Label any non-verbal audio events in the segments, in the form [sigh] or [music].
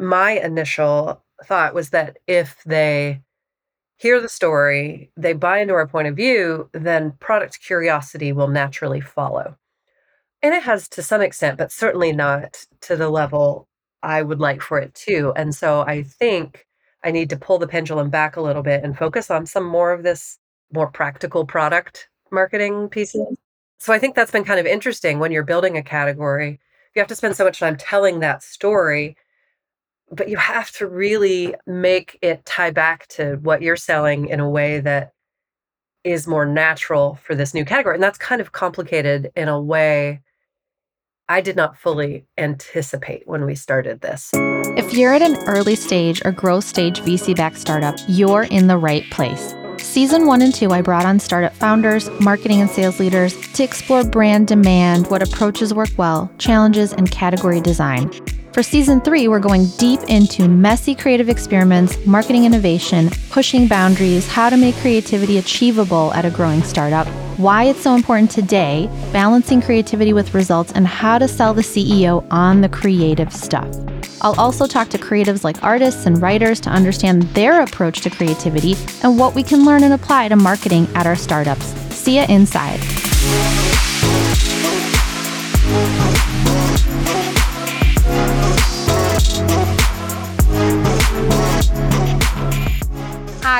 my initial thought was that if they hear the story, they buy into our point of view, then product curiosity will naturally follow. And it has to some extent, but certainly not to the level I would like for it to. And so I think I need to pull the pendulum back a little bit and focus on some more of this more practical product marketing pieces. So I think that's been kind of interesting when you're building a category. You have to spend so much time telling that story, but you have to really make it tie back to what you're selling in a way that is more natural for this new category. And that's kind of complicated in a way I did not fully anticipate when we started this. If you're at an early stage or growth stage VC backed startup, you're in the right place. Season one and two, I brought on startup founders, marketing and sales leaders to explore brand demand, what approaches work well, challenges, and category design. For season three, we're going deep into messy creative experiments, marketing innovation, pushing boundaries, how to make creativity achievable at a growing startup, why it's so important today, balancing creativity with results, and how to sell the CEO on the creative stuff. I'll also talk to creatives like artists and writers to understand their approach to creativity and what we can learn and apply to marketing at our startups. See you inside.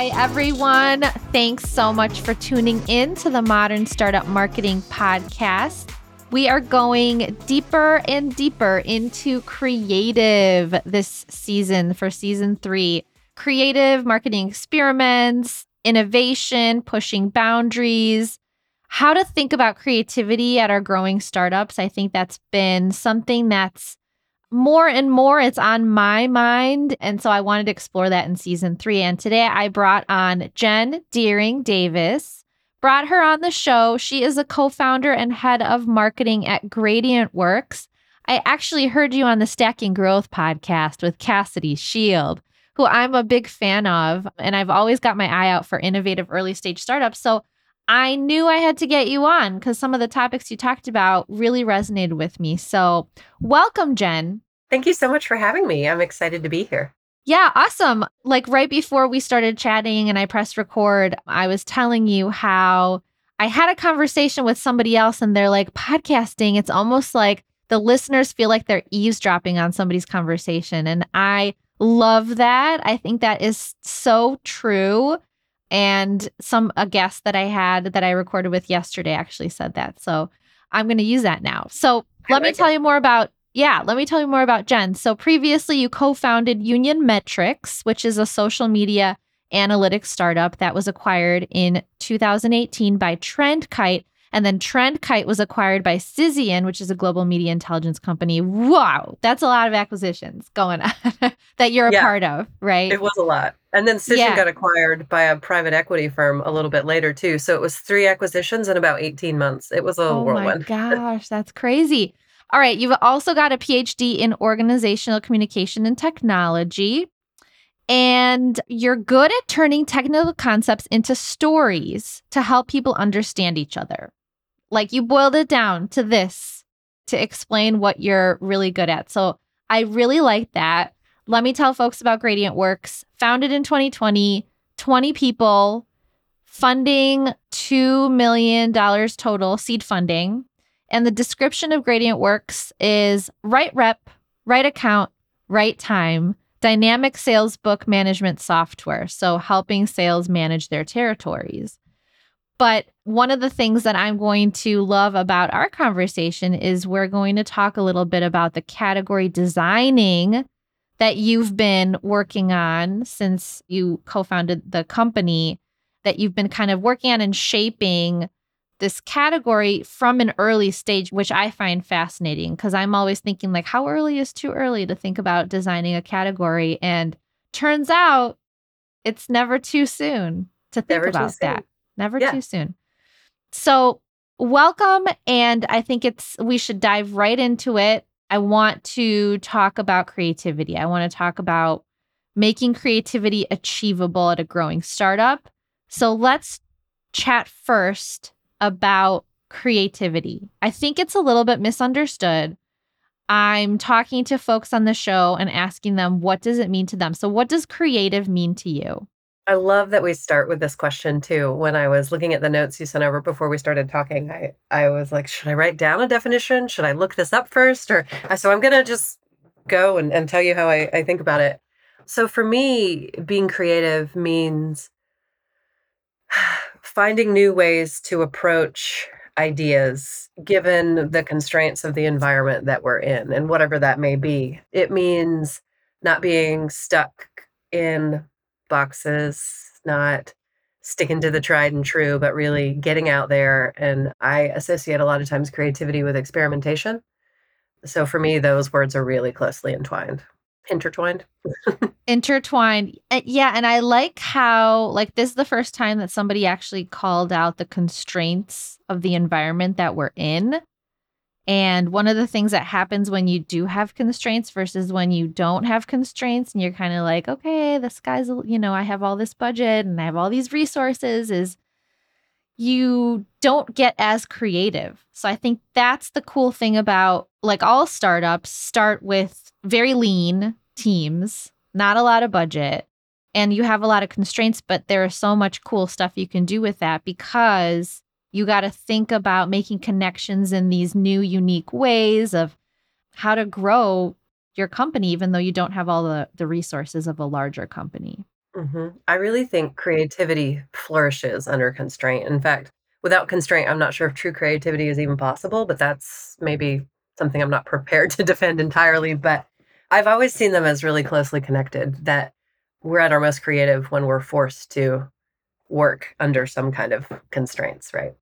Hi, everyone. Thanks so much for tuning in to the Modern Startup Marketing Podcast. We are going deeper and deeper into creative this season for season three creative marketing experiments, innovation, pushing boundaries, how to think about creativity at our growing startups. I think that's been something that's more and more it's on my mind. And so I wanted to explore that in season three. And today I brought on Jenn Deering Davis, brought her on the show. She is a co founder and head of marketing at Gradient Works. I actually heard you on the Stacking Growth podcast with Cassidy Shield, who I'm a big fan of. And I've always got my eye out for innovative early stage startups. So I knew I had to get you on because some of the topics you talked about really resonated with me. So, welcome, Jenn. Thank you so much for having me. I'm excited to be here. Yeah, awesome. Like right before we started chatting and I pressed record, I was telling you how I had a conversation with somebody else and they're like, podcasting, it's almost like the listeners feel like they're eavesdropping on somebody's conversation. And I love that. I think that is so true and some a guest that I had that I recorded with yesterday actually said that. So I'm going to use that now. So let like me tell it. you more about yeah, let me tell you more about Jenn. So previously you co-founded Union Metrics, which is a social media analytics startup that was acquired in 2018 by Trendkite and then Trendkite was acquired by Cision, which is a global media intelligence company. Wow, that's a lot of acquisitions going [laughs] on that you're a yeah, part of, right? It was a lot. And then Cision yeah. got acquired by a private equity firm a little bit later too. So it was three acquisitions in about 18 months. It was a oh whirlwind. Oh [laughs] my gosh, that's crazy. All right, you've also got a PhD in organizational communication and technology. And you're good at turning technical concepts into stories to help people understand each other. Like you boiled it down to this to explain what you're really good at. So I really like that. Let me tell folks about Gradient Works. Founded in 2020, 20 people, funding $2 million total seed funding. And the description of Gradient Works is right rep, right account, right time, dynamic sales book management software. So helping sales manage their territories. But one of the things that I'm going to love about our conversation is we're going to talk a little bit about the category designing that you've been working on since you co founded the company, that you've been kind of working on and shaping this category from an early stage, which I find fascinating because I'm always thinking, like, how early is too early to think about designing a category? And turns out it's never too soon to think never about that. Never yeah. too soon. So, welcome. And I think it's, we should dive right into it. I want to talk about creativity. I want to talk about making creativity achievable at a growing startup. So, let's chat first about creativity. I think it's a little bit misunderstood. I'm talking to folks on the show and asking them what does it mean to them. So what does creative mean to you? I love that we start with this question too. When I was looking at the notes you sent over before we started talking, I, I was like, should I write down a definition? Should I look this up first? Or uh, so I'm gonna just go and, and tell you how I, I think about it. So for me, being creative means [sighs] finding new ways to approach ideas given the constraints of the environment that we're in and whatever that may be. It means not being stuck in boxes, not sticking to the tried and true, but really getting out there. And I associate a lot of times creativity with experimentation. So for me, those words are really closely entwined intertwined. [laughs] Intertwined. Yeah and i like how like this is the first time that somebody actually called out the constraints of the environment that we're in. And one of the things that happens when you do have constraints versus when you don't have constraints and you're kind of like okay the sky's you know i have all this budget and i have all these resources is you don't get as creative. So i think that's the cool thing about like all startups start with very lean teams, not a lot of budget, and you have a lot of constraints, but there's so much cool stuff you can do with that because you got to think about making connections in these new, unique ways of how to grow your company, even though you don't have all the, the resources of a larger company. Mm-hmm. I really think creativity flourishes under constraint. In fact, without constraint, I'm not sure if true creativity is even possible, but that's maybe something I'm not prepared [laughs] to defend entirely. But I've always seen them as really closely connected, that we're at our most creative when we're forced to work under some kind of constraints, right?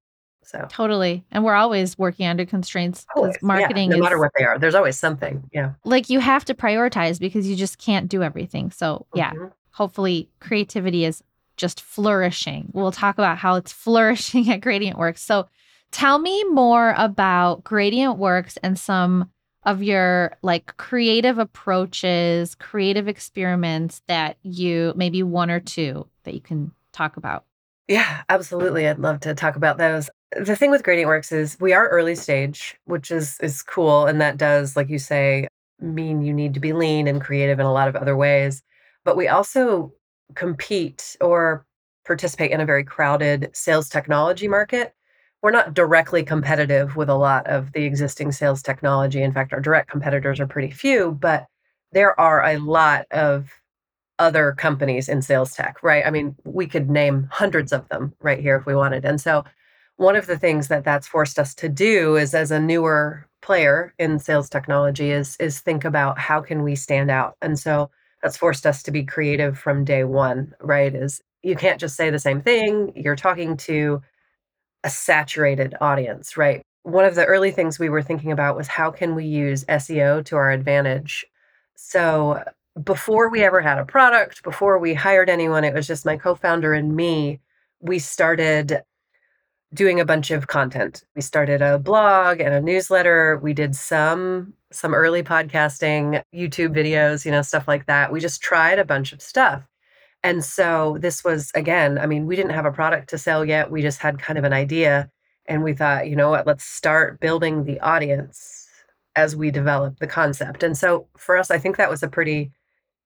So totally. And we're always working under constraints marketing yeah, no is, matter what they are, there's always something. Yeah. Like you have to prioritize because you just can't do everything. So yeah, mm-hmm. hopefully creativity is just flourishing. We'll talk about how it's [laughs] flourishing at Gradient Works. So tell me more about Gradient Works and some of your like creative approaches, creative experiments that you maybe one or two that you can talk about? Yeah, absolutely. I'd love to talk about those. The thing with Gradient Works is we are early stage, which is is cool and that does like you say mean you need to be lean and creative in a lot of other ways, but we also compete or participate in a very crowded sales technology market we're not directly competitive with a lot of the existing sales technology. In fact, our direct competitors are pretty few, but there are a lot of other companies in sales tech, right? I mean, we could name hundreds of them right here if we wanted. And so, one of the things that that's forced us to do is as a newer player in sales technology is is think about how can we stand out. And so that's forced us to be creative from day 1, right? Is you can't just say the same thing. You're talking to a saturated audience, right? One of the early things we were thinking about was how can we use SEO to our advantage? So before we ever had a product, before we hired anyone, it was just my co-founder and me. We started doing a bunch of content. We started a blog and a newsletter. We did some some early podcasting, YouTube videos, you know, stuff like that. We just tried a bunch of stuff. And so this was again, I mean, we didn't have a product to sell yet. We just had kind of an idea and we thought, you know what, let's start building the audience as we develop the concept. And so for us, I think that was a pretty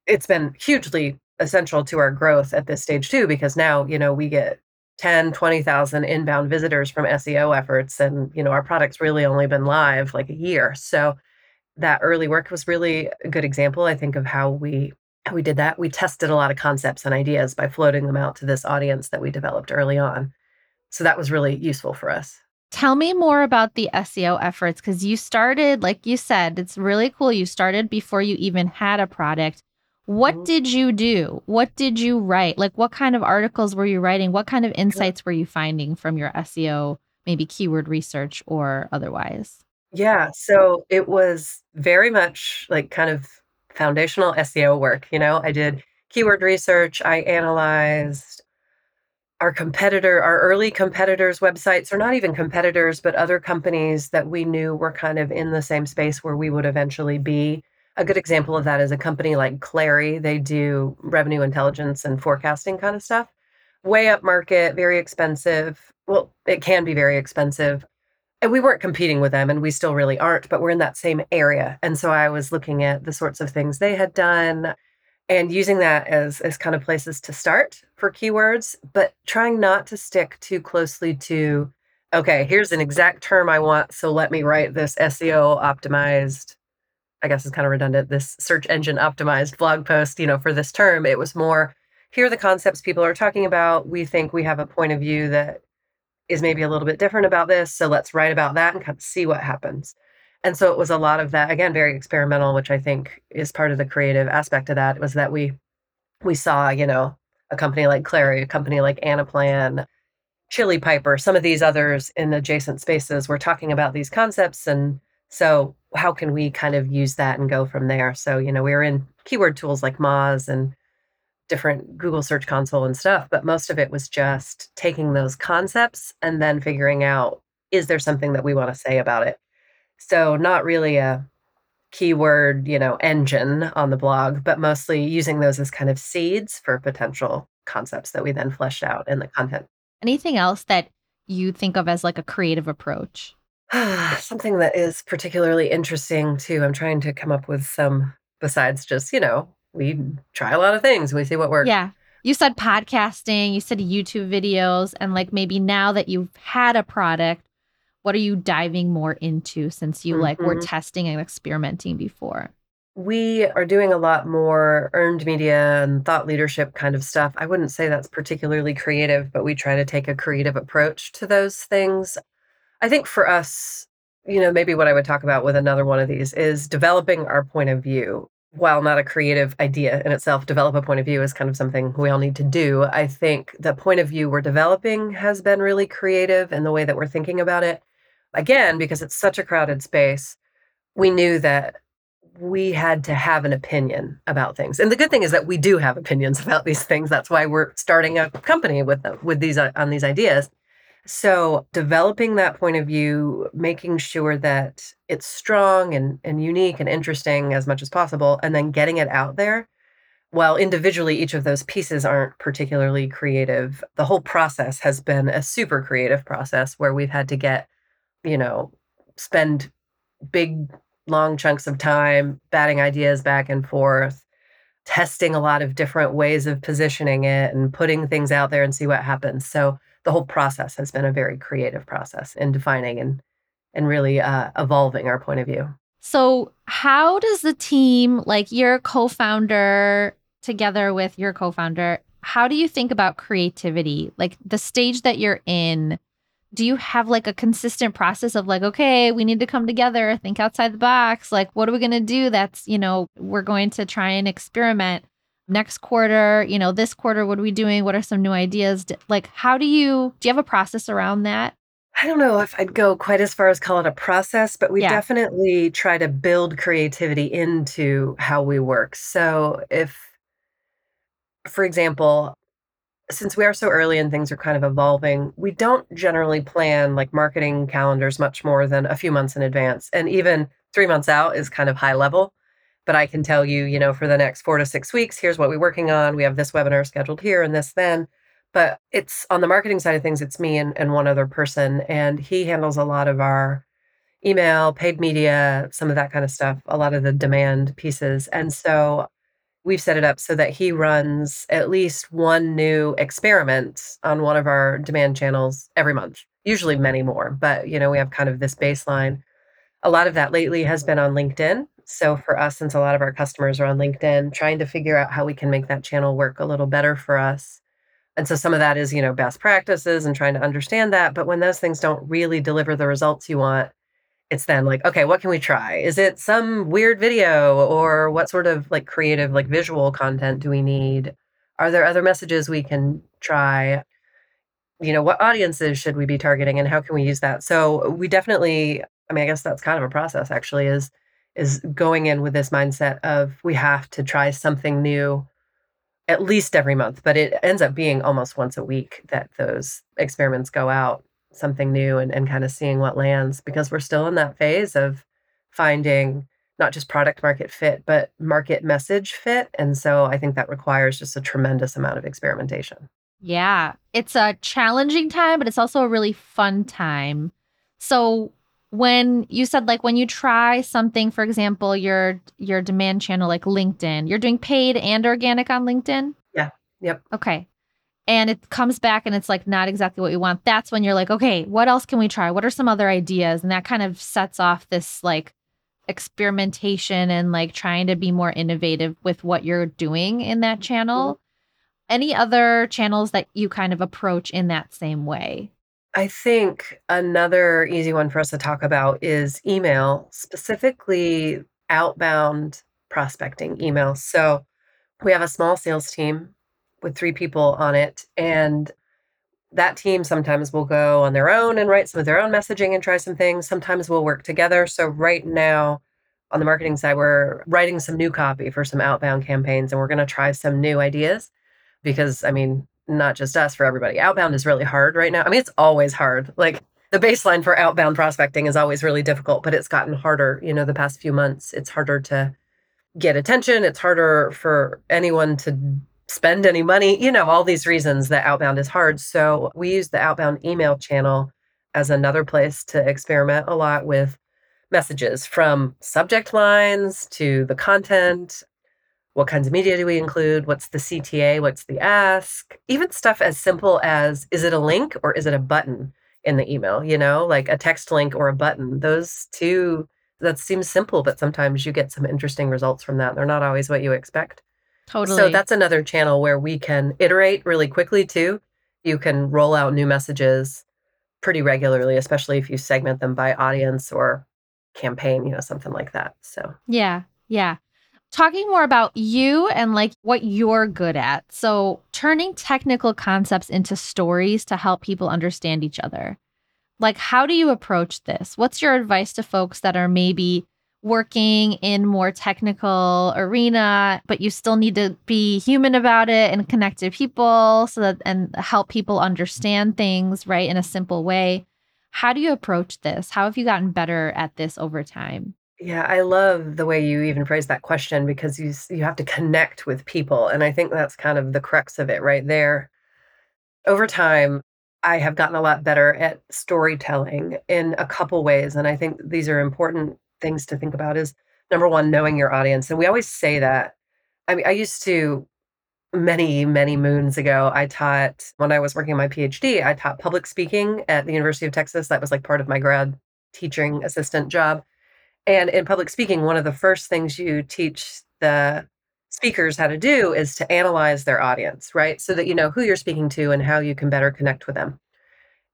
it's been hugely essential to our growth at this stage too because now, you know, we get 10, 20,000 inbound visitors from SEO efforts and, you know, our product's really only been live like a year. So that early work was really a good example I think of how we we did that. We tested a lot of concepts and ideas by floating them out to this audience that we developed early on. So that was really useful for us. Tell me more about the SEO efforts because you started, like you said, it's really cool. You started before you even had a product. What mm-hmm. did you do? What did you write? Like, what kind of articles were you writing? What kind of insights were you finding from your SEO, maybe keyword research or otherwise? Yeah. So it was very much like kind of foundational SEO work. You know, I did keyword research, I analyzed our competitor, our early competitors' websites, or not even competitors, but other companies that we knew were kind of in the same space where we would eventually be. A good example of that is a company like Clari. They do revenue intelligence and forecasting kind of stuff. Way up market, very expensive. Well, it can be very expensive and we weren't competing with them and we still really aren't, but we're in that same area. And so I was looking at the sorts of things they had done and using that as as kind of places to start for keywords, but trying not to stick too closely to okay, here's an exact term I want, so let me write this SEO optimized I guess it's kind of redundant, this search engine optimized blog post, you know, for this term. It was more here are the concepts people are talking about. We think we have a point of view that is maybe a little bit different about this. So let's write about that and kind of see what happens. And so it was a lot of that, again, very experimental, which I think is part of the creative aspect of that was that we we saw, you know, a company like Clari, a company like Anaplan, Chili Piper, some of these others in adjacent spaces were talking about these concepts. And so how can we kind of use that and go from there? So, you know, we were in keyword tools like Moz and different Google Search Console and stuff, but most of it was just taking those concepts and then figuring out is there something that we want to say about it? So, not really a keyword, you know, engine on the blog, but mostly using those as kind of seeds for potential concepts that we then fleshed out in the content. Anything else that you think of as like a creative approach? [sighs] Something that is particularly interesting too. I'm trying to come up with some besides just, you know, we try a lot of things. We see what works. Yeah. You said podcasting, you said YouTube videos, and like maybe now that you've had a product, what are you diving more into since you mm-hmm. like were mm-hmm. testing and experimenting before? We are doing a lot more earned media and thought leadership kind of stuff. I wouldn't say that's particularly creative, but we try to take a creative approach to those things. I think for us, you know, maybe what I would talk about with another one of these is developing our point of view. While not a creative idea in itself, develop a point of view is kind of something we all need to do. I think the point of view we're developing has been really creative in the way that we're thinking about it. Again, because it's such a crowded space, we knew that we had to have an opinion about things. And the good thing is that we do have opinions [laughs] about these things. That's why we're starting a company with them, with these uh, on these ideas. So, developing that point of view, making sure that it's strong and, and unique and interesting as much as possible, and then getting it out there. While individually each of those pieces aren't particularly creative, the whole process has been a super creative process where we've had to get, you know, spend big, long chunks of time batting ideas back and forth, testing a lot of different ways of positioning it and putting things out there and see what happens. So, the whole process has been a very creative process in defining and and really uh, evolving our point of view. So, how does the team, like your co-founder, together with your co-founder, how do you think about creativity? Like the stage that you're in, do you have like a consistent process of like, okay, we need to come together, think outside the box. Like, what are we going to do? That's, you know, we're going to try and experiment next quarter, you know, this quarter, what are we doing? What are some new ideas? Like, how do you, do you have a process around that? I don't know if I'd go quite as far as call it a process, but we yeah. definitely try to build creativity into how we work. So, if, for example, since we are so early and things are kind of evolving, we don't generally plan like marketing calendars much more than a few months in advance. And even three months out is kind of high level but I can tell you, you know, for the next four to six weeks, here's what we're working on. We have this webinar scheduled here and this then. But it's on the marketing side of things, it's me and, and one other person. And he handles a lot of our email, paid media, some of that kind of stuff, a lot of the demand pieces. And so we've set it up so that he runs at least one new experiment on one of our demand channels every month, usually many more. But, you know, we have kind of this baseline. A lot of that lately has been on LinkedIn. So for us, since a lot of our customers are on LinkedIn, trying to figure out how we can make that channel work a little better for us. And so some of that is, you know, best practices and trying to understand that. But when those things don't really deliver the results you want, it's then like, okay, what can we try? Is it some weird video or what sort of like creative, like visual content do we need? Are there other messages we can try? You know, what audiences should we be targeting and how can we use that? So we definitely, I mean, I guess that's kind of a process actually is is going in with this mindset of we have to try something new at least every month, but it ends up being almost once a week that those experiments go out, something new and, and kind of seeing what lands because we're still in that phase of finding not just product market fit, but market message fit. And so I think that requires just a tremendous amount of experimentation. Yeah. It's a challenging time, but it's also a really fun time So when you said like when you try something, for example, your your demand channel like LinkedIn, you're doing paid and organic on LinkedIn? Yeah. Yep. Okay. And it comes back and it's like not exactly what you want. That's when you're like, okay, what else can we try? What are some other ideas? And that kind of sets off this like experimentation and like trying to be more innovative with what you're doing in that channel. Mm-hmm. Any other channels that you kind of approach in that same way? I think another easy one for us to talk about is email, specifically outbound prospecting email. So we have a small sales team with three people on it. And that team sometimes will go on their own and write some of their own messaging and try some things. Sometimes we'll work together. So right now, on the marketing side, we're writing some new copy for some outbound campaigns and we're going to try some new ideas because, I mean, not just us, for everybody. Outbound is really hard right now. I mean, it's always hard. Like the baseline for outbound prospecting is always really difficult, but it's gotten harder, you know, the past few months. It's harder to get attention. It's harder for anyone to spend any money, you know, all these reasons that outbound is hard. So we use the outbound email channel as another place to experiment a lot with messages from subject lines to the content what kinds of media do we include? What's the CTA? What's the ask? Even stuff as simple as is it a link or is it a button in the email? You know, like a text link or a button. Those two, that seems simple, but sometimes you get some interesting results from that. They're not always what you expect. Totally. So that's another channel where we can iterate really quickly too. You can roll out new messages pretty regularly, especially if you segment them by audience or campaign, you know, something like that. So, yeah. Yeah talking more about you and like what you're good at. So, turning technical concepts into stories to help people understand each other. Like, how do you approach this? What's your advice to folks that are maybe working in more technical arena, but you still need to be human about it and connect to people so that and help people understand things, right, in a simple way? How do you approach this? How have you gotten better at this over time? Yeah, I love the way you even phrase that question because you you have to connect with people, and I think that's kind of the crux of it right there. Over time, I have gotten a lot better at storytelling in a couple ways, and I think these are important things to think about is number 1 knowing your audience, and we always say that. I mean, I used to many, many moons ago, I taught when I was working my PhD, I taught public speaking at the University of Texas. That was like part of my grad teaching assistant job. And in public speaking, one of the first things you teach the speakers how to do is to analyze their audience, right? So that you know who you're speaking to and how you can better connect with them.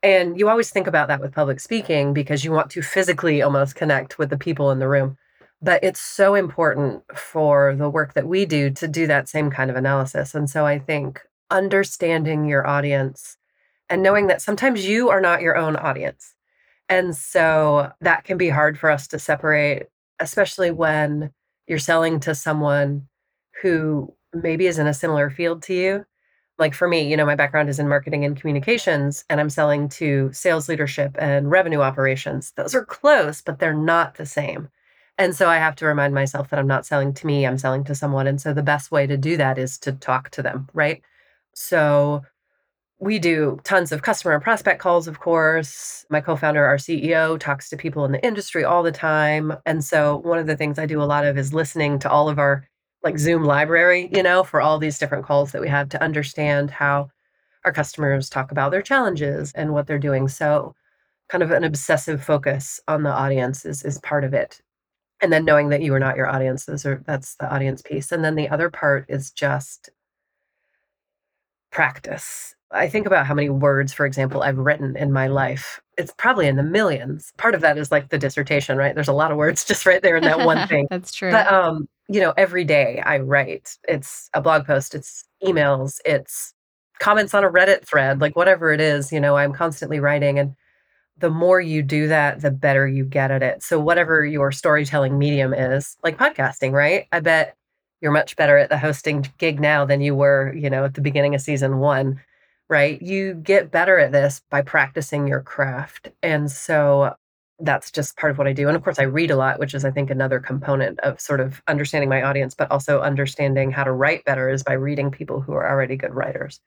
And you always think about that with public speaking because you want to physically almost connect with the people in the room. But it's so important for the work that we do to do that same kind of analysis. And so I think understanding your audience and knowing that sometimes you are not your own audience. And so that can be hard for us to separate, especially when you're selling to someone who maybe is in a similar field to you. Like for me, you know, my background is in marketing and communications, and I'm selling to sales leadership and revenue operations. Those are close, but they're not the same. And so I have to remind myself that I'm not selling to me, I'm selling to someone. And so the best way to do that is to talk to them, right? So we do tons of customer and prospect calls, of course. My co founder, our CEO, talks to people in the industry all the time. And so, one of the things I do a lot of is listening to all of our like Zoom library, you know, for all these different calls that we have to understand how our customers talk about their challenges and what they're doing. So, kind of an obsessive focus on the audience is, is part of it. And then knowing that you are not your audience, those that's the audience piece. And then the other part is just practice I think about how many words, for example, I've written in my life. It's probably in the millions. Part of that is like the dissertation, right? There's a lot of words [laughs] just right there in that one [laughs] thing. That's true. But um, you know, every day I write. It's a blog post, it's emails, it's comments on a Reddit thread, like whatever it is, you know, I'm constantly writing and the more you do that, the better you get at it. So whatever your storytelling medium is, like podcasting, right? I bet you're much better at the hosting gig now than you were, you know, at the beginning of season 1 right? You get better at this by practicing your craft. And so that's just part of what I do. And of course, I read a lot, which is, I think, another component of sort of understanding my audience, but also understanding how to write better is by reading people who are already good writers.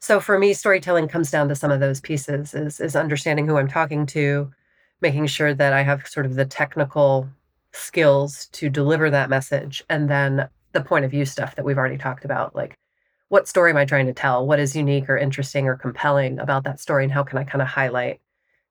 So for me, storytelling comes down to some of those pieces is, is understanding who I'm talking to, making sure that I have sort of the technical skills to deliver that message. And then the point of view stuff that we've already talked about, like what story am I trying to tell? What is unique or interesting or compelling about that story? And how can I kind of highlight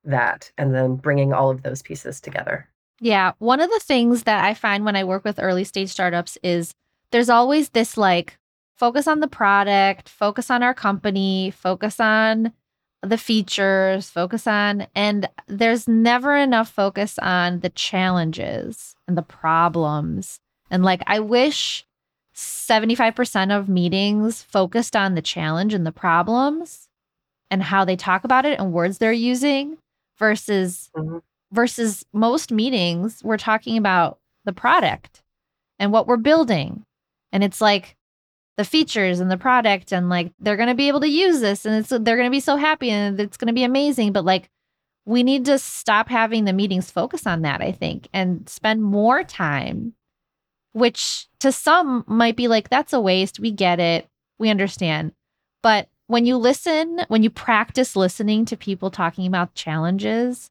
that? And then bringing all of those pieces together. Yeah. One of the things that I find when I work with early stage startups is there's always this like focus on the product, focus on our company, focus on the features, focus on, and there's never enough focus on the challenges and the problems. And like, I wish 75% of meetings focused on the challenge and the problems and how they talk about it and words they're using versus mm-hmm. versus most meetings we're talking about the product and what we're building. And it's like the features and the product and like they're going to be able to use this and it's they're going to be so happy and it's going to be amazing but like we need to stop having the meetings focus on that i think and spend more time which to some might be like that's a waste. We get it. We understand. But when you listen when you practice listening to people talking about challenges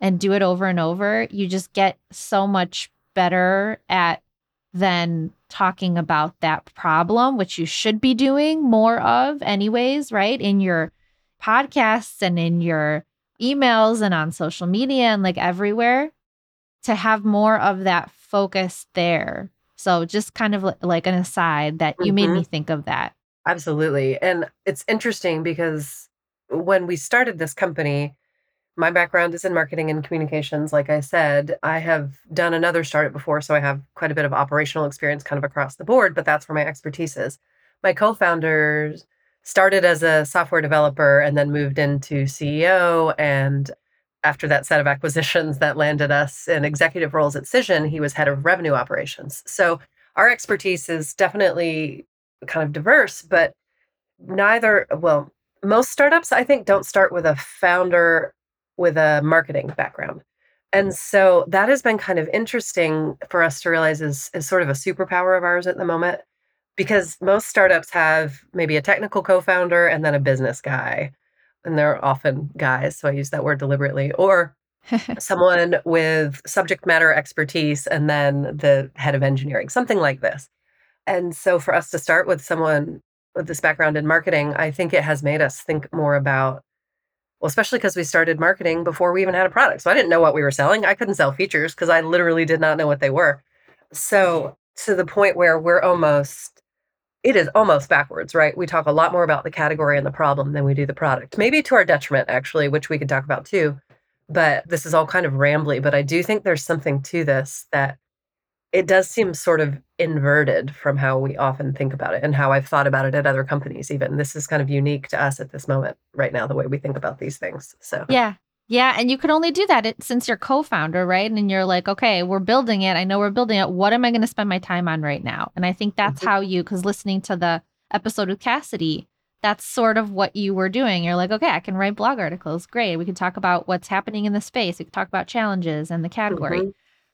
and do it over and over you just get so much better at than talking about that problem, which you should be doing more of, anyways, right? In your podcasts and in your emails and on social media and like everywhere. To have more of that focus there. So, just kind of like an aside that you mm-hmm. made me think of that. Absolutely. And it's interesting because when we started this company, my background is in marketing and communications. Like I said, I have done another startup before, so I have quite a bit of operational experience kind of across the board, but that's where my expertise is. My co founders started as a software developer and then moved into CEO. And after that set of acquisitions that landed us in executive roles at Cision, he was head of revenue operations. So our expertise is definitely kind of diverse, but neither, well, most startups, I think, don't start with a founder with a marketing background. And so that has been kind of interesting for us to realize is, is sort of a superpower of ours at the moment because most startups have maybe a technical co-founder and then a business guy. And they're often guys, so I use that word deliberately, or [laughs] someone with subject matter expertise and then the head of engineering, something like this. And so for us to start with someone with this background in marketing, I think it has made us think more about well, especially because we started marketing before we even had a product. So I didn't know what we were selling. I couldn't sell features because I literally did not know what they were. So to the point where we're almost, it is almost backwards, right? We talk a lot more about the category and the problem than we do the product. Maybe to our detriment, actually, which we could talk about too. But this is all kind of rambly. But I do think there's something to this that it does seem sort of inverted from how we often think about it and how I've thought about it at other companies even. This is kind of unique to us at this moment right now the way we think about these things. So Yeah. Yeah, and you can only do that since you're co-founder, right? And you're like, okay, we're building it. I know we're building it. What am I going to spend my time on right now? And I think that's mm-hmm. how you cuz listening to the episode with Cassidy, that's sort of what you were doing. You're like, okay, I can write blog articles. Great. We can talk about what's happening in the space. We can talk about challenges and the category. Mm-hmm.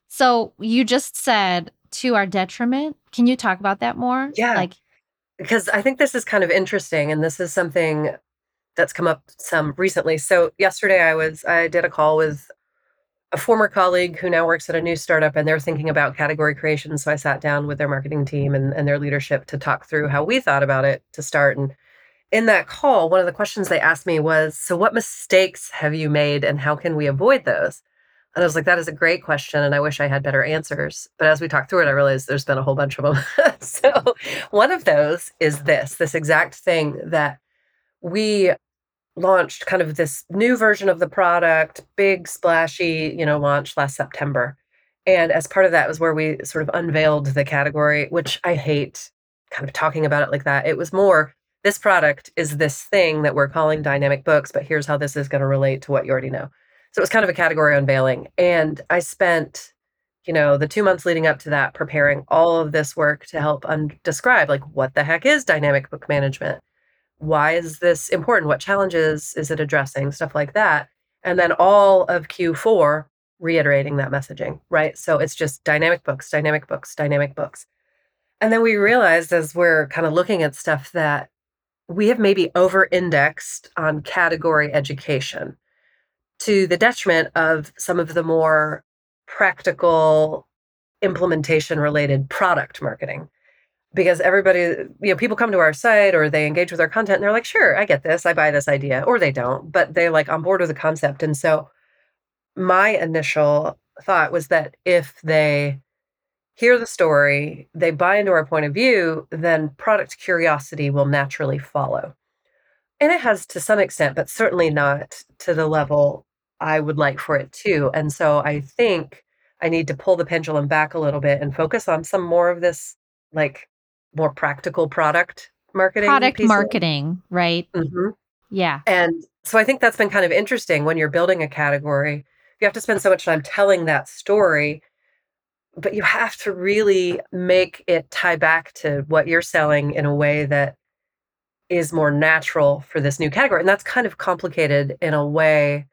So you just said to our detriment. Can you talk about that more? Yeah. Like because I think this is kind of interesting and this is something that's come up some recently. So yesterday I was I did a call with a former colleague who now works at a new startup and they're thinking about category creation. So I sat down with their marketing team and, and their leadership to talk through how we thought about it to start. And in that call, one of the questions they asked me was, So what mistakes have you made and how can we avoid those? And I was like, that is a great question. And I wish I had better answers. But as we talked through it, I realized there's been a whole bunch of them. [laughs] so one of those is this this exact thing that we launched kind of this new version of the product, big, splashy, you know, launch last September. And as part of that was where we sort of unveiled the category, which I hate kind of talking about it like that. It was more this product is this thing that we're calling dynamic books, but here's how this is going to relate to what you already know. So it was kind of a category unveiling. And I spent, you know, the two months leading up to that preparing all of this work to help un- describe like what the heck is dynamic book management? Why is this important? What challenges is it addressing? Stuff like that. And then all of Q4 reiterating that messaging, right? So it's just dynamic books, dynamic books, dynamic books. And then we realized as we're kind of looking at stuff that we have maybe over indexed on category education to the detriment of some of the more practical implementation related product marketing because everybody, you know, people come to our site or they engage with our content and they're like, sure, I get this. I buy this idea, or they don't, but they're like on board with the concept. And so my initial thought was that if they hear the story, they buy into our point of view, then product curiosity will naturally follow. And it has to some extent, but certainly not to the level I would like for it to. And so I think I need to pull the pendulum back a little bit and focus on some more of this like more practical product marketing. Product marketing, right? hmm Yeah. And so I think that's been kind of interesting when you're building a category. You have to spend so much time telling that story, but you have to really make it tie back to what you're selling in a way that is more natural for this new category. And that's kind of complicated in a way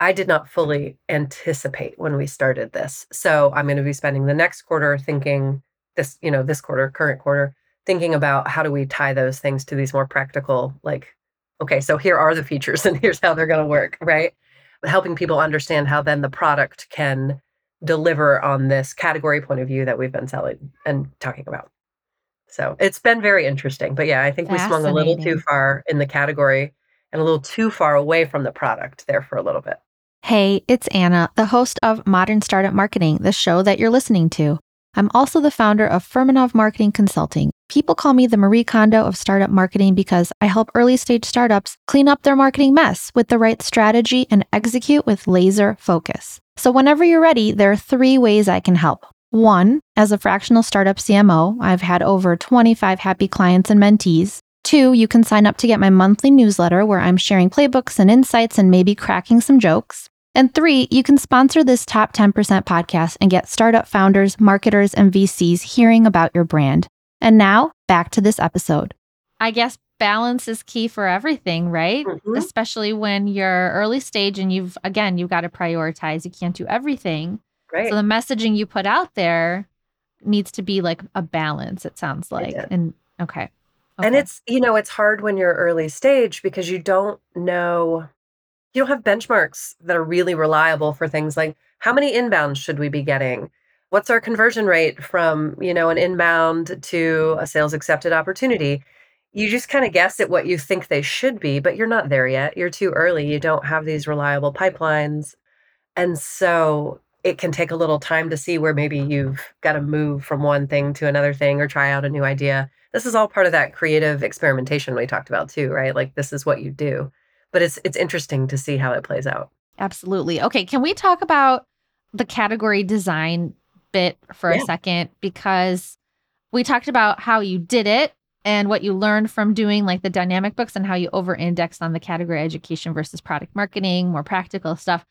I did not fully anticipate when we started this. So I'm going to be spending the next quarter thinking this, you know, this quarter, current quarter, thinking about how do we tie those things to these more practical, like, okay, so here are the features [laughs] and here's how they're going to work, right? Helping people understand how then the product can deliver on this category point of view that we've been selling and talking about. So it's been very interesting. But yeah, I think we swung a little too far in the category and a little too far away from the product there for a little bit. Hey, it's Anna, the host of Modern Startup Marketing, the show that you're listening to. I'm also the founder of Furmanov Marketing Consulting. People call me the Marie Kondo of startup marketing because I help early stage startups clean up their marketing mess with the right strategy and execute with laser focus. So, whenever you're ready, there are three ways I can help. One, as a fractional startup CMO, I've had over 25 happy clients and mentees. Two, you can sign up to get my monthly newsletter where I'm sharing playbooks and insights and maybe cracking some jokes. And three, you can sponsor this top 10% podcast and get startup founders, marketers, and VCs hearing about your brand. And now back to this episode. I guess balance is key for everything, right? Mhm. Especially when you're early stage and you've, again, you've got to prioritize. You can't do everything. Right. So the messaging you put out there needs to be like a balance, it sounds like. did. And okay. And it's, you know, it's hard when you're early stage because you don't know, you don't have benchmarks that are really reliable for things like how many inbounds should we be getting? What's our conversion rate from, you know, an inbound to a sales accepted opportunity? You just kind of guess at what you think they should be, but you're not there yet. You're too early. You don't have these reliable pipelines. And so it can take a little time to see where maybe you've got to move from one thing to another thing or try out a new idea. This is all part of that creative experimentation we talked about too, right? Like this is what you do. But it's it's interesting to see how it plays out. Absolutely. Okay. Can we talk about the category design bit for Yeah. a second? Because we talked about how you did it and what you learned from doing like the dynamic books and how you over indexed on the category education versus product marketing, more practical stuff.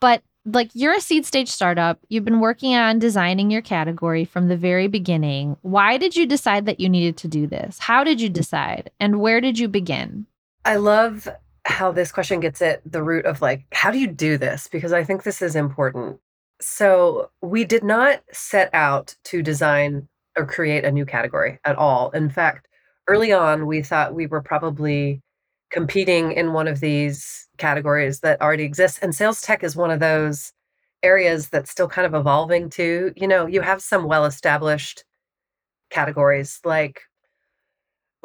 But like you're a seed stage startup, you've been working on designing your category from the very beginning. Why did you decide that you needed to do this? How did you mm. decide? And where did you begin? I love how this question gets at the root of like, how do you do this? Because I think this is important. So, we did not set out to design or create a new category at all. In fact, early on, we thought we were probably competing in one of these categories that already exists. And sales tech is one of those areas that's still kind of evolving too. You know, you have some well established categories like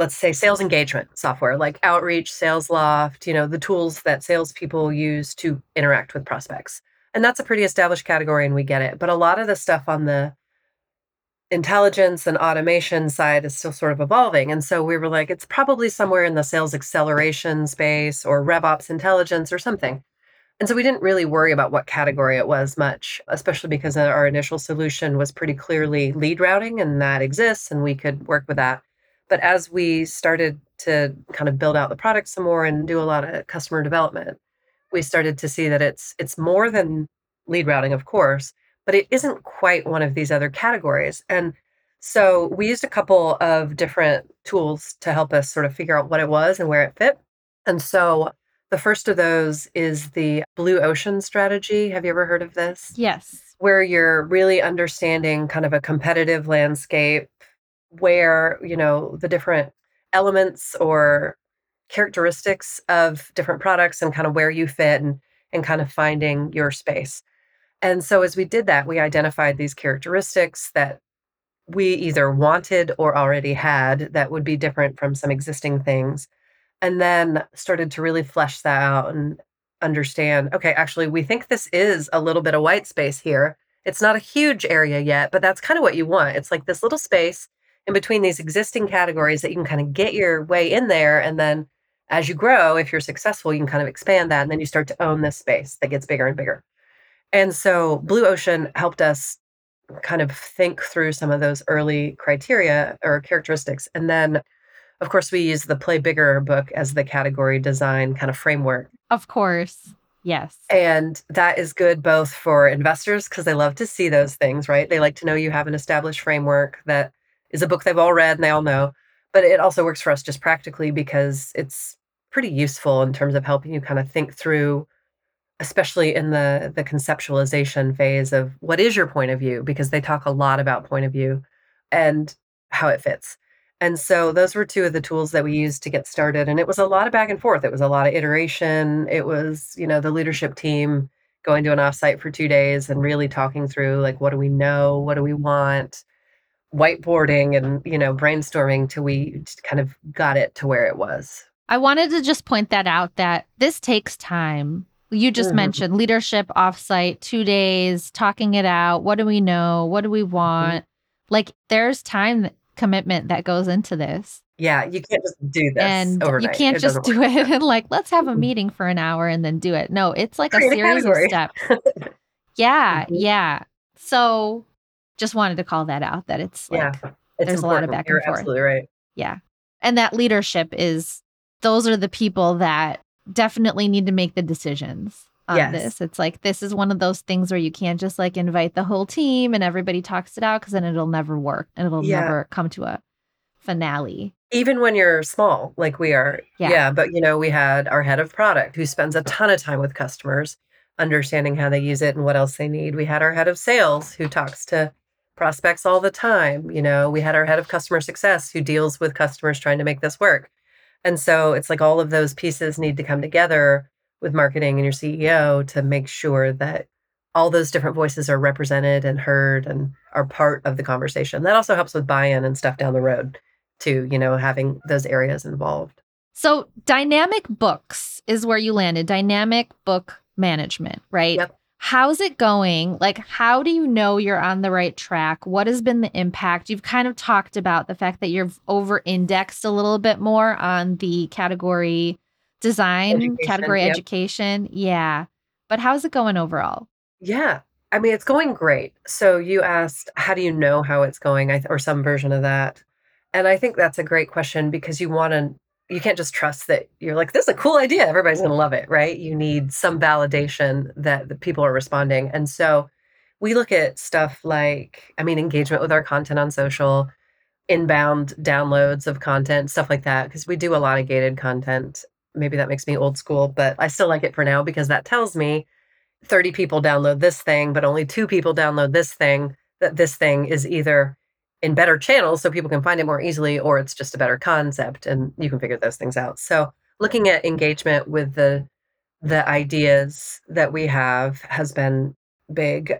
let's say sales engagement software like outreach Salesloft you know the tools that salespeople use to interact with prospects. And that's a pretty established category and we get it but a lot of the stuff on the intelligence and automation side is still sort of evolving. And so we were like it's probably somewhere in the sales acceleration space or revops intelligence or something. And so we didn't really worry about what category it was much, especially because uh, our initial solution was pretty clearly lead routing and that exists and we could work with that. But as we started to kind of build out the product some more and do a lot of customer development, we started to see that it's it's more than lead routing, of course, but it isn't quite one of these other categories. And so we used a couple of different tools to help us sort of figure out what it was and where it fit. And so the first of those is the blue ocean strategy. Have you ever heard of this? Yes. Where you're really understanding kind of a competitive landscape where, you know, the different elements or characteristics of different products and kind of where you fit and and kind of finding your space. And so as we did that, we identified these characteristics that we either wanted or already had that would be different from some existing things. And then started to really flesh that out and understand okay, actually, we think this is a little bit of white space here. It's not a huge area yet, but that's kind of what you want. It's like this little space in between these existing categories that you can kind of get your way in there. And then as you grow, if you're successful, you can kind of expand that. And then you start to own this space that gets bigger and bigger. And so Blue Ocean helped us kind of think through some of those early criteria or characteristics. And then, of course, we use the Play Bigger book as the category design kind of framework. Of course. Yes. And that is good both for investors because they love to see those things, right? They like to know you have an established framework that is a book they've all read and they all know. But it also works for us just practically because it's pretty useful in terms of helping you kind of think through especially in the the conceptualization phase of what is your point of view because they talk a lot about point of view and how it fits. And so those were two of the tools that we used to get started and it was a lot of back and forth. It was a lot of iteration. It was, you know, the leadership team going to an offsite for 2 days and really talking through like what do we know? What do we want? Whiteboarding and you know brainstorming till we kind of got it to where it was I wanted to just point that out that this takes time. You just Mhm. mentioned leadership offsite, two days, talking it out. What do we know? What do we want? Like there's time commitment that goes into this. yeah you can't just do this and overnight. you can't It just do it and [laughs] like, let's have a Mhm. meeting for an hour and then do it. No, it's like a Create a series of steps. [laughs] Yeah, Mhm. yeah. So just wanted to call that out that it's like yeah it's there's a lot of back and You're forth. absolutely right Yeah. And that leadership is those are the people that definitely need to make the decisions on Yes. this. It's like this is one of those things where you can't just like invite the whole team and everybody talks it out because then it'll never work and it'll Yeah. never come to a finale. even when you're small like we are Yeah. yeah but you know we had our head of product who spends a ton of time with customers understanding how they use it and what else they need we had our head of sales who talks to prospects all the time you know we had our head of customer success who deals with customers trying to make this work and so it's like all of those pieces need to come together with marketing and your ceo to make sure that all those different voices are represented and heard and are part of the conversation that also helps with buy-in and stuff down the road too, you know, having those areas involved. So dynamic books is where you landed. Dynamic book management, right? Yep. How's it going? Like, how do you know you're on the right track? What has been the impact? You've kind of talked about the fact that you're over indexed a little bit more on the category design, Education, category yep. education. Yeah. But how's it going overall? Yeah. I mean, it's going great. So you asked, how do you know how it's going? Th- or some version of that. And I think that's a great question because you want to, you can't just trust that you're like, this is a cool idea. Everybody's going to love it, right? You need some validation that the people are responding. And so we look at stuff like, I mean, engagement with our content on social, inbound downloads of content, stuff like that, because we do a lot of gated content. Maybe that makes me old school, but I still like it for now because that tells me 30 people download this thing, but only two people download this thing, that this thing is either in better channels so people can find it more easily or it's just a better concept and you can figure those things out. So looking at engagement with the the ideas that we have has been big.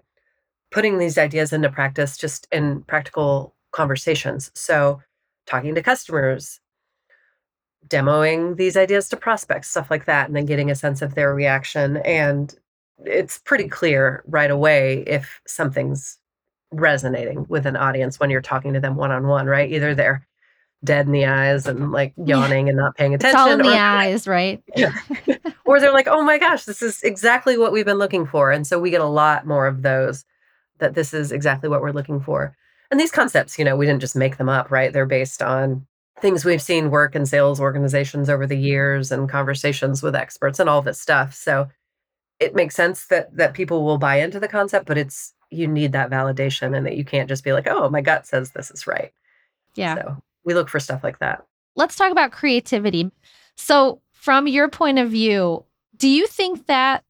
Putting these ideas into practice just in practical conversations. So talking to customers, demoing these ideas to prospects, stuff like that, and then getting a sense of their reaction. And it's pretty clear right away if something's resonating with an audience when you're talking to them one on one, right? Either they're dead in the eyes and like Yeah. yawning and not paying attention. It's all in the or, eyes, right? Yeah. [laughs] or they're like, oh my gosh, this is exactly what we've been looking for. And so we get a lot more of those that this is exactly what we're looking for. And these concepts, you know, we didn't just make them up, right? They're based on things we've seen work in sales organizations over the years and conversations with experts and all this stuff. So it makes sense that that people will buy into the concept, but it's you need that validation and that you can't just be like, "Oh, my gut says this is right." Yeah. So, we look for stuff like that. let's talk about creativity. So, from your point of view, do you think that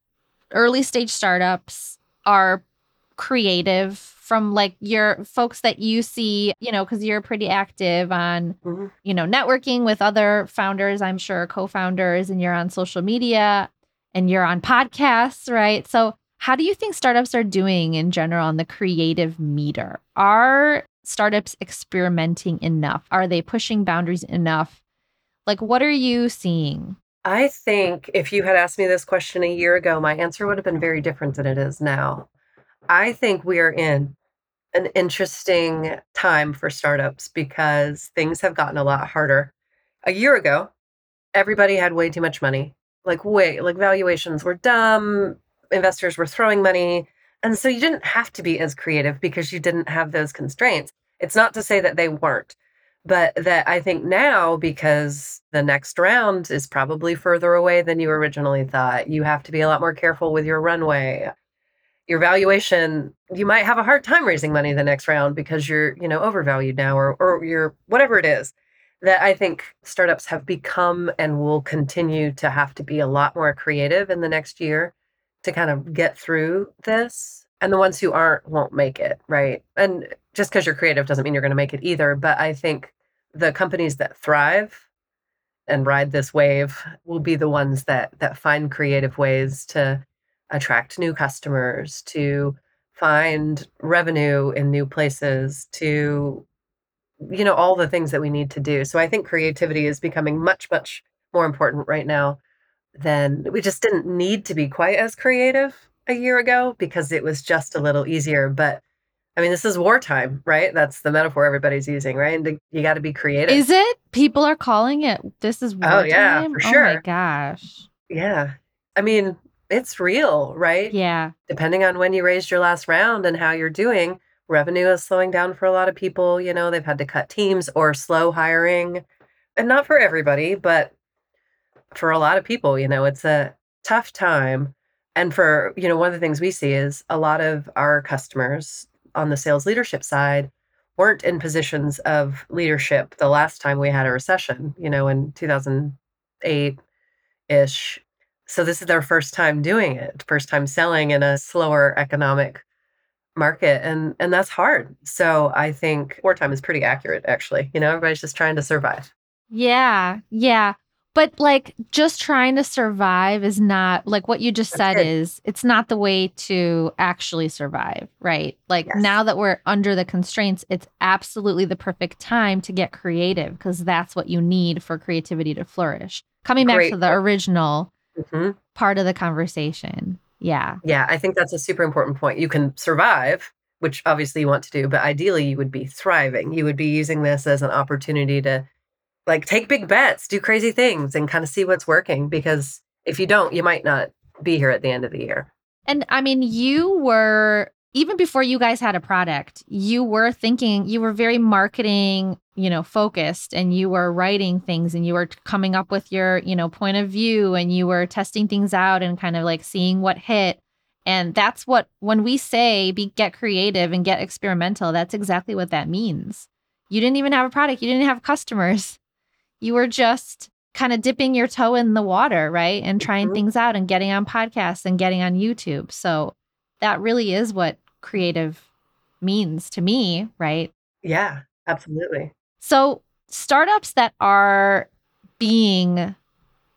early stage startups are creative from like your folks that you see, you know, because you're pretty active on, Mhm. you know, networking with other founders, I'm sure co founders, and you're on social media? and you're on podcasts, right? So, how do you think startups are doing in general on the creative meter? Are startups experimenting enough? Are they pushing boundaries enough? Like, what are you seeing? I think if you had asked me this question a year ago, my answer would have been very different than it is now. I think we are in an interesting time for startups because things have gotten a lot harder. A year ago, everybody had way too much money. Like, way, like valuations were dumb, investors were throwing money. And so you didn't have to be as creative because you didn't have those constraints. It's not to say that they weren't, but that I think now, because the next round is probably further away than you originally thought, you have to be a lot more careful with your runway. Your valuation, you might have a hard time raising money the next round because you're, you know, overvalued now or or you're whatever it is. That I think startups have become and will continue to have to be a lot more creative in the next year to kind of get through this. And the ones who aren't won't make it, right? And just because you're creative doesn't mean you're going to make it either. But I think the companies that thrive and ride this wave will be the ones that that find creative ways to attract new customers, to find revenue in new places, to you know all the things that we need to do. So I think creativity is becoming much much more important right now than we just didn't need to be quite as creative a year ago because it was just a little easier. But I mean, this is wartime, right? That's the metaphor everybody's using, right? And you got to be creative. Is it? People are calling it this is wartime? Oh, yeah, for sure. Oh my gosh. Yeah. I mean, it's real, right? Yeah. Depending on when you raised your last round and how you're doing, revenue is slowing down for a lot of people. You know, they've had to cut teams or slow hiring. And not for everybody, but for a lot of people, you know, it's a tough time. And for, you know, one of the things we see is a lot of our customers on the sales leadership side weren't in positions of leadership the last time we had a recession, you know, in 2008 ish. So this is their first time doing it, first time selling in a slower economic market and and that's hard. So I think wartime is pretty accurate actually. You know, everybody's just trying to survive. Yeah. Yeah. But like just trying to survive is not like what you just That's said it. is it's not the way to actually survive, right? Like Yes. now that we're under the constraints, it's absolutely the perfect time to get creative because that's what you need for creativity to flourish. Coming back Great to the original Mhm. part of the conversation. Yeah. Yeah, I think that's a super important point. You can survive, which obviously you want to do, but ideally you would be thriving. You would be using this as an opportunity to like take big bets, do crazy things and kind of see what's working because if you don't, you might not be here at the end of the year. And I mean, you were even before you guys had a product, you were thinking, you were very marketing, you know, focused and you were writing things and you were coming up with your, you know, point of view and you were testing things out and kind of like seeing what hit. And that's what when we say be get creative and get experimental, that's exactly what that means. You didn't even have a product, you didn't have customers. You were just kind of dipping your toe in the water, right? And trying Mhm. things out and getting on podcasts and getting on YouTube. So that really is what creative means to me, right? Yeah, absolutely. So startups that are being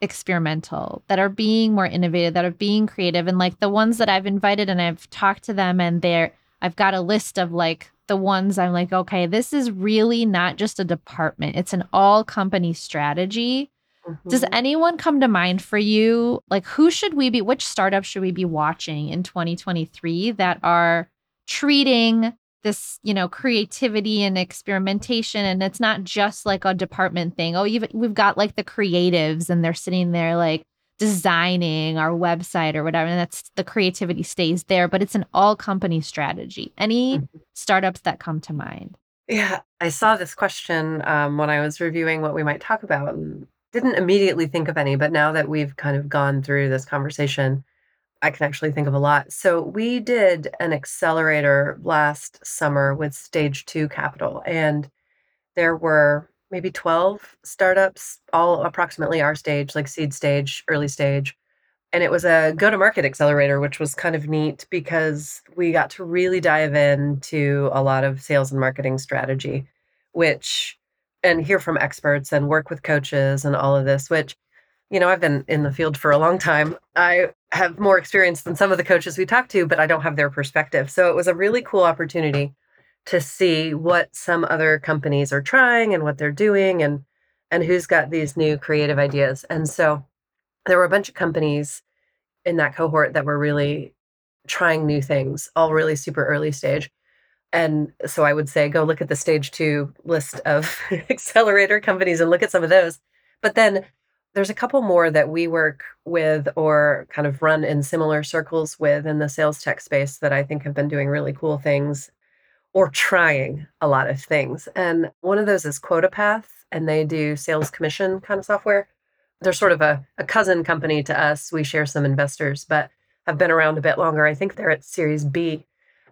experimental, that are being more innovative, that are being creative, and like the ones that I've invited and I've talked to them, and they're I've got a list of like the ones I'm like, okay, this is really not just a department; it's an all company strategy. Does Mhm. anyone come to mind for you? Like, who should we be, which startup should we be watching in 2023 that are treating this, you know, creativity and experimentation? And it's not just like a department thing. Oh, you've, we've got like the creatives and they're sitting there like designing our website or whatever. And that's the creativity stays there, but it's an all company strategy. Any Mhm. startups that come to mind? Yeah, I saw this question um, when I was reviewing what we might talk about and didn't immediately think of any, but now that we've kind of gone through this conversation, I can actually think of a lot. So we did an accelerator last summer with Stage 2 Capital, and there were maybe 12 startups, all approximately our stage, like seed stage, early stage. And it was a go-to-market accelerator, which was kind of neat because we got to really dive into a lot of sales and marketing strategy, which and hear from experts and work with coaches and all of this, which, you know, I've been in the field for a long time. I have more experience than some of the coaches we talked to, but I don't have their perspective. So it was a really cool opportunity to see what some other companies are trying and what they're doing and and who's got these new creative ideas. And so there were a bunch of companies in that cohort that were really trying new things, all really super early stage. And so I would say go look at the stage 2 list of [laughs] accelerator companies and look at some of those. But then there's a couple more that we work with or kind of run in similar circles with in the sales tech space that I think have been doing really cool things or trying a lot of things. And one of those is QuotaPath, and they do sales commission kind of software. They're sort of a, a cousin company to us. We share some investors, but have been around a bit longer. I think they're at Series B.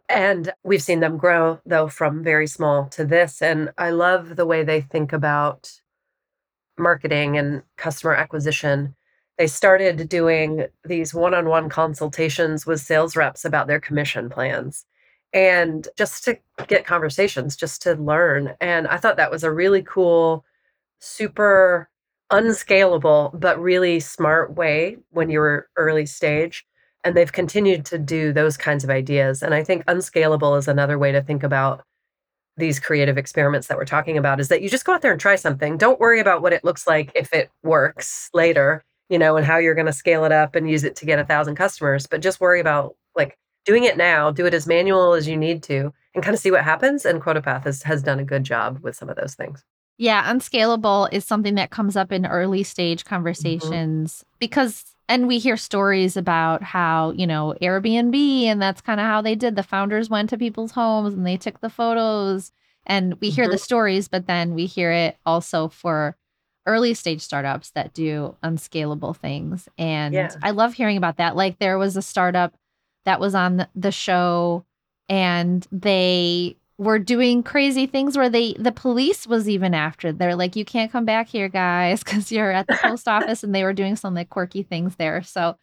And we've seen them grow, though, from very small to this. And I love the way they think about marketing and customer acquisition. They started doing these one on one consultations with sales reps about their commission plans and just to get conversations, just to learn. And I thought that was a really cool, super unscalable, but really smart way when you were early stage. And they've continued to do those kinds of ideas. And I think unscalable is another way to think about these creative experiments that we're talking about is that you just go out there and try something. Don't worry about what it looks like if it works later, you know, and how you're going to scale it up and use it to get a thousand customers, but just worry about doing it now, do it as manual as you need to, and kind of see what happens. And QuotaPath has, has done a good job with some of those things. Yeah, unscalable is something that comes up in early stage mm-hmm. conversations mm-hmm. because and we hear stories about how, you know, Airbnb and that's kind of how they did. The founders went to people's homes and they took the photos and we hear mm-hmm. the stories, but then we hear it also for early stage startups that do unscalable things. And yeah. I love hearing about that. Like there was a startup that was on the show and they were doing crazy things where they the police was even after. They're like you can't come back here guys [laughs] because you're at the [laughs] post office and they were doing some like quirky things there. So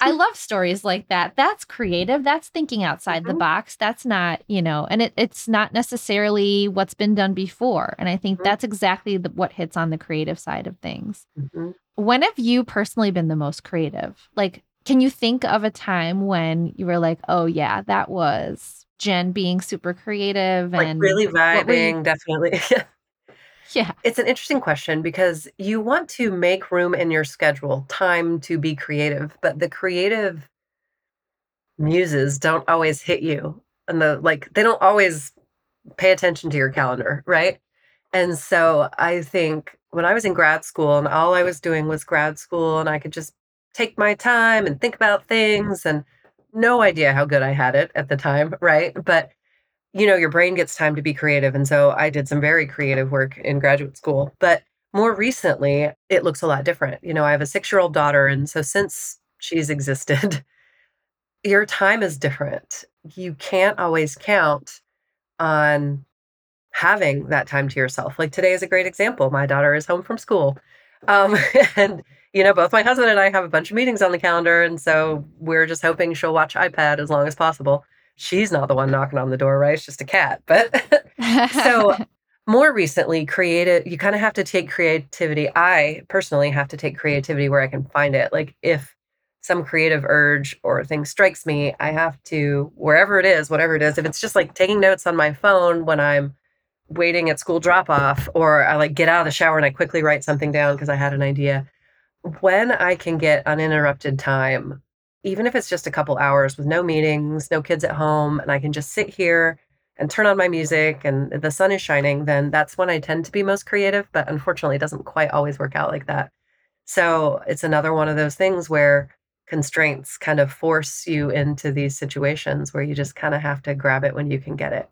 i [laughs] love stories like that. That's creative. That's thinking outside mm-hmm. the box. That's not you know and it, it's not necessarily what's been done before and i think mm-hmm. that's exactly the, what hits on the creative side of things. Mm-hmm. when have you personally been the most creative? Like can you think of a time when you were like, oh, yeah, that was Jenn being super creative like and really vibing, you- definitely. [laughs] yeah. It's an interesting question because you want to make room in your schedule, time to be creative, but the creative muses don't always hit you. And the like, they don't always pay attention to your calendar, right? And so I think when I was in grad school and all I was doing was grad school and I could just take my time and think about things and no idea how good I had it at the time, [laughs] right? But you know, your brain gets time to be creative. And so I did some very creative work in graduate school. But more recently, it looks a lot different. You know, I have a six year old daughter. And so since she's existed, [laughs] your time is different. You can't always count on having that time to yourself. Like today is a great example. My daughter is home from school. Um, [laughs] and you know, both my husband and I have a bunch of meetings on the calendar, and so we're just hoping she'll watch iPad as long as possible. She's not the one knocking on the door, right? It's just a cat. But [laughs] so more recently, creative, you kind of have to take creativity. I personally have to take creativity where I can find it. Like if some creative urge or thing strikes me, I have to, wherever it is, whatever it is, if it's just like taking notes on my phone when I'm waiting at school drop off, or I like get out of the shower and I quickly write something down because I had an idea when I can get uninterrupted time, even if it's just a couple hours with no meetings, no kids at home, and I can just sit here and turn on my music and the sun is shining, then that's when I tend to be most creative. But unfortunately, it doesn't quite always work out like that. So it's another one of those things where constraints kind of force you into these situations where you just kind of have to grab it when you can get it.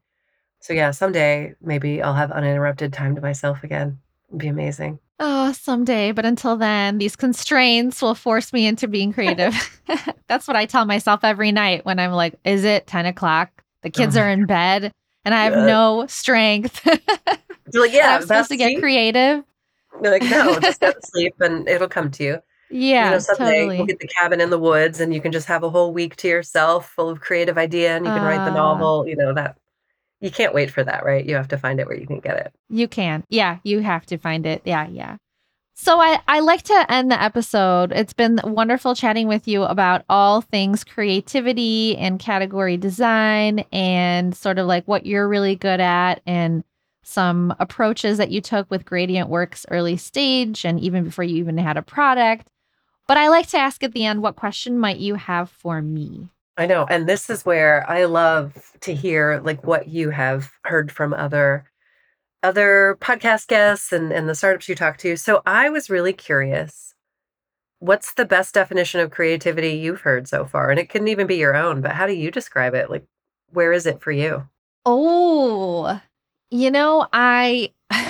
So, yeah, someday maybe I'll have uninterrupted time to myself again. It'd be amazing. Oh, someday. But until then, these constraints will force me into being creative. [laughs] [laughs] That's what I tell myself every night when I'm like, is it 10 o'clock? The kids oh are in bed and I have yeah. no strength. [laughs] You're like, yeah, I'm supposed to get creative. You're like, no, just go to sleep and it'll come to you. Yeah, you know, someday totally. we'll get the cabin in the woods and you can just have a whole week to yourself full of creative idea and you can uh, write the ah. novel. You know, that you can't wait for that, right? You have to find it where you can get it. You can. Yeah, you have to find it. Yeah, yeah. So I, I like to end the episode. It's been wonderful chatting with you about all things creativity and category design and sort of like what you're really good at and some approaches that you took with Gradient Works early stage and even before you even had a product. But I like to ask at the end, what question might you have for me? I know. And this is where I love to hear like what you have heard from other other podcast guests and, and the startups you talk to. So I was really curious. What's the best definition of creativity you've heard so far? And it couldn't even be your own, but how do you describe it? Like, where is it for you? Oh, you know, I [laughs]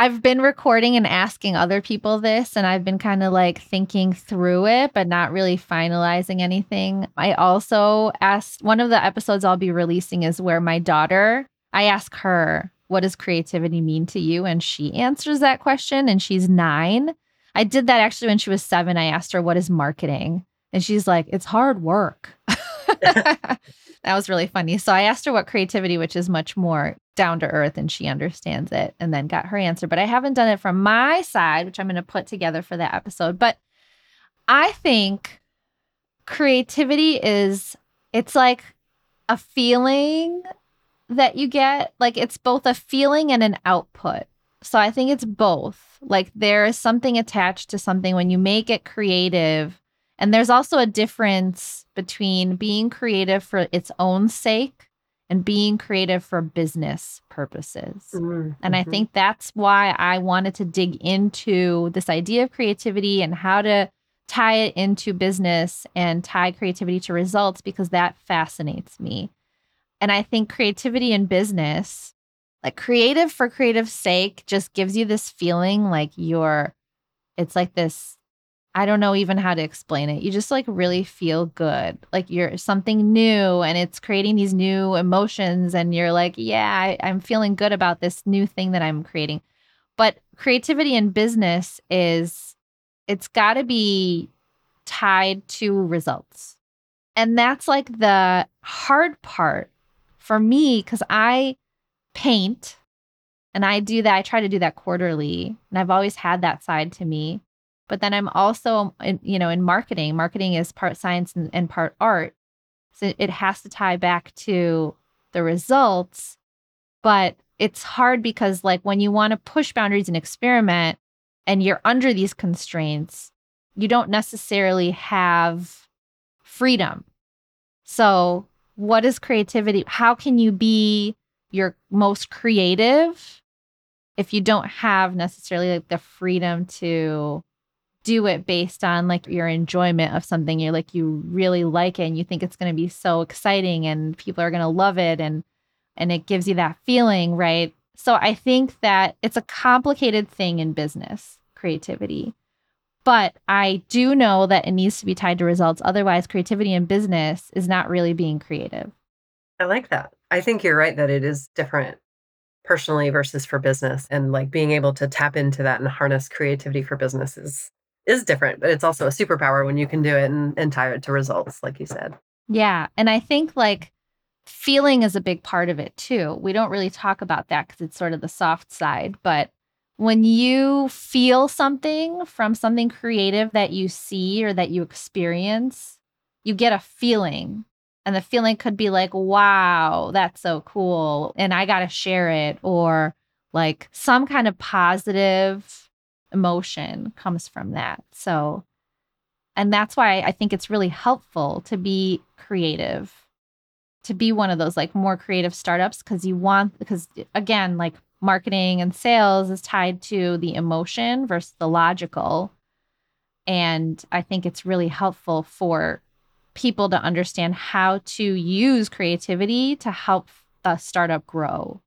I've been recording and asking other people this, and I've been kind of like thinking through it, but not really finalizing anything. I also asked one of the episodes I'll be releasing is where my daughter I ask her, What does creativity mean to you? And she answers that question, and she's nine. I did that actually when she was seven. I asked her, What is marketing? And she's like, It's hard work. [laughs] [laughs] that was really funny. So I asked her what creativity, which is much more down to earth, and she understands it, and then got her answer. But I haven't done it from my side, which I'm going to put together for that episode. But I think creativity is, it's like a feeling that you get. Like it's both a feeling and an output. So I think it's both. Like there is something attached to something when you make it creative. And there's also a difference between being creative for its own sake and being creative for business purposes. Mm-hmm. And I mm-hmm. think that's why I wanted to dig into this idea of creativity and how to tie it into business and tie creativity to results because that fascinates me. And I think creativity in business, like creative for creative sake, just gives you this feeling like you're, it's like this, I don't know even how to explain it. You just like really feel good. Like you're something new and it's creating these new emotions. And you're like, yeah, I, I'm feeling good about this new thing that I'm creating. But creativity in business is, it's got to be tied to results. And that's like the hard part for me, because I paint and I do that, I try to do that quarterly. And I've always had that side to me. But then I'm also, in, you know, in marketing. Marketing is part science and, and part art. So it has to tie back to the results. But it's hard because, like, when you want to push boundaries and experiment and you're under these constraints, you don't necessarily have freedom. So what is creativity? How can you be your most creative if you don't have necessarily like the freedom to do it based on like your enjoyment of something you're like you really like it and you think it's going to be so exciting and people are going to love it and and it gives you that feeling right so i think that it's a complicated thing in business creativity but I do know that it needs to be tied to results. Otherwise, creativity in business is not really being creative. I like that. I think you're right that it is different personally versus for business. And like being able to tap into that and harness creativity for business is different, but it's also a superpower when you can do it and, and tie it to results, like you said. Yeah. And I think like feeling is a big part of it too. We don't really talk about that because it's sort of the soft side, but when you feel something from something creative that you see or that you experience, you get a feeling. And the feeling could be like, wow, that's so cool. And I got to share it. Or like some kind of positive emotion comes from that. So, and that's why I think it's really helpful to be creative, to be one of those like more creative startups because you want, because again, like marketing and sales is tied to the emotion versus the logical. And I think it's really helpful for people to understand how to use creativity to help the startup grow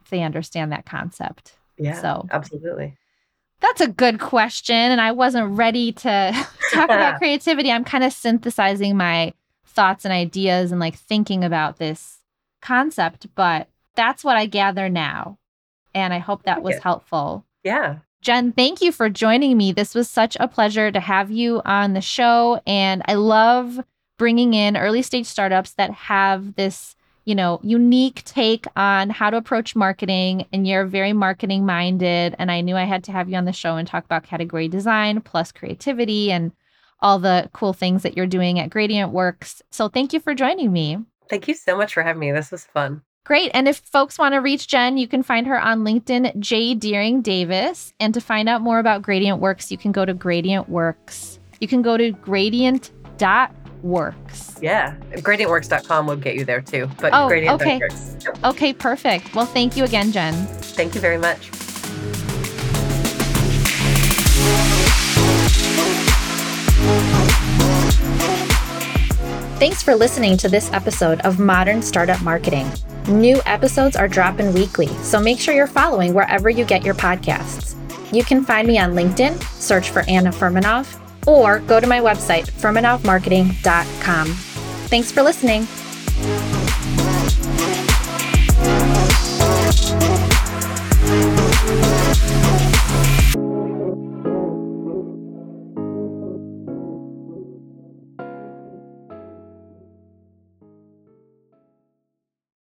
if they understand that concept. Yeah. So, absolutely. That's a good question. And I wasn't ready to [laughs] talk about creativity. I'm kind of synthesizing my thoughts and ideas and like thinking about this concept, but that's what I gather now. And I hope that was helpful. Yeah. Jenn, thank you for joining me. This was such a pleasure to have you on the show. And I love bringing in early stage startups that have this you know, unique take on how to approach marketing and you're very marketing minded and I knew I had to have you on the show and talk about category design plus creativity and all the cool things that you're doing at Gradient Works. So thank you for joining me. Thank you so much for having me. This was fun. Great. And if folks want to reach Jenn, you can find her on LinkedIn, J. Deering Davis. And to find out more about Gradient Works, you can go to Gradient Works. You can go to gradient.works. Yeah. Gradientworks.com will get you there too. But oh, gradient okay. Works. Yep. Okay, perfect. Well, thank you again, Jenn. Thank you very much. Thanks for listening to this episode of Modern Startup Marketing. New episodes are dropping weekly, so make sure you're following wherever you get your podcasts. You can find me on LinkedIn, search for Anna Furmanov, or go to my website, furmanovmarketing.com. Thanks for listening.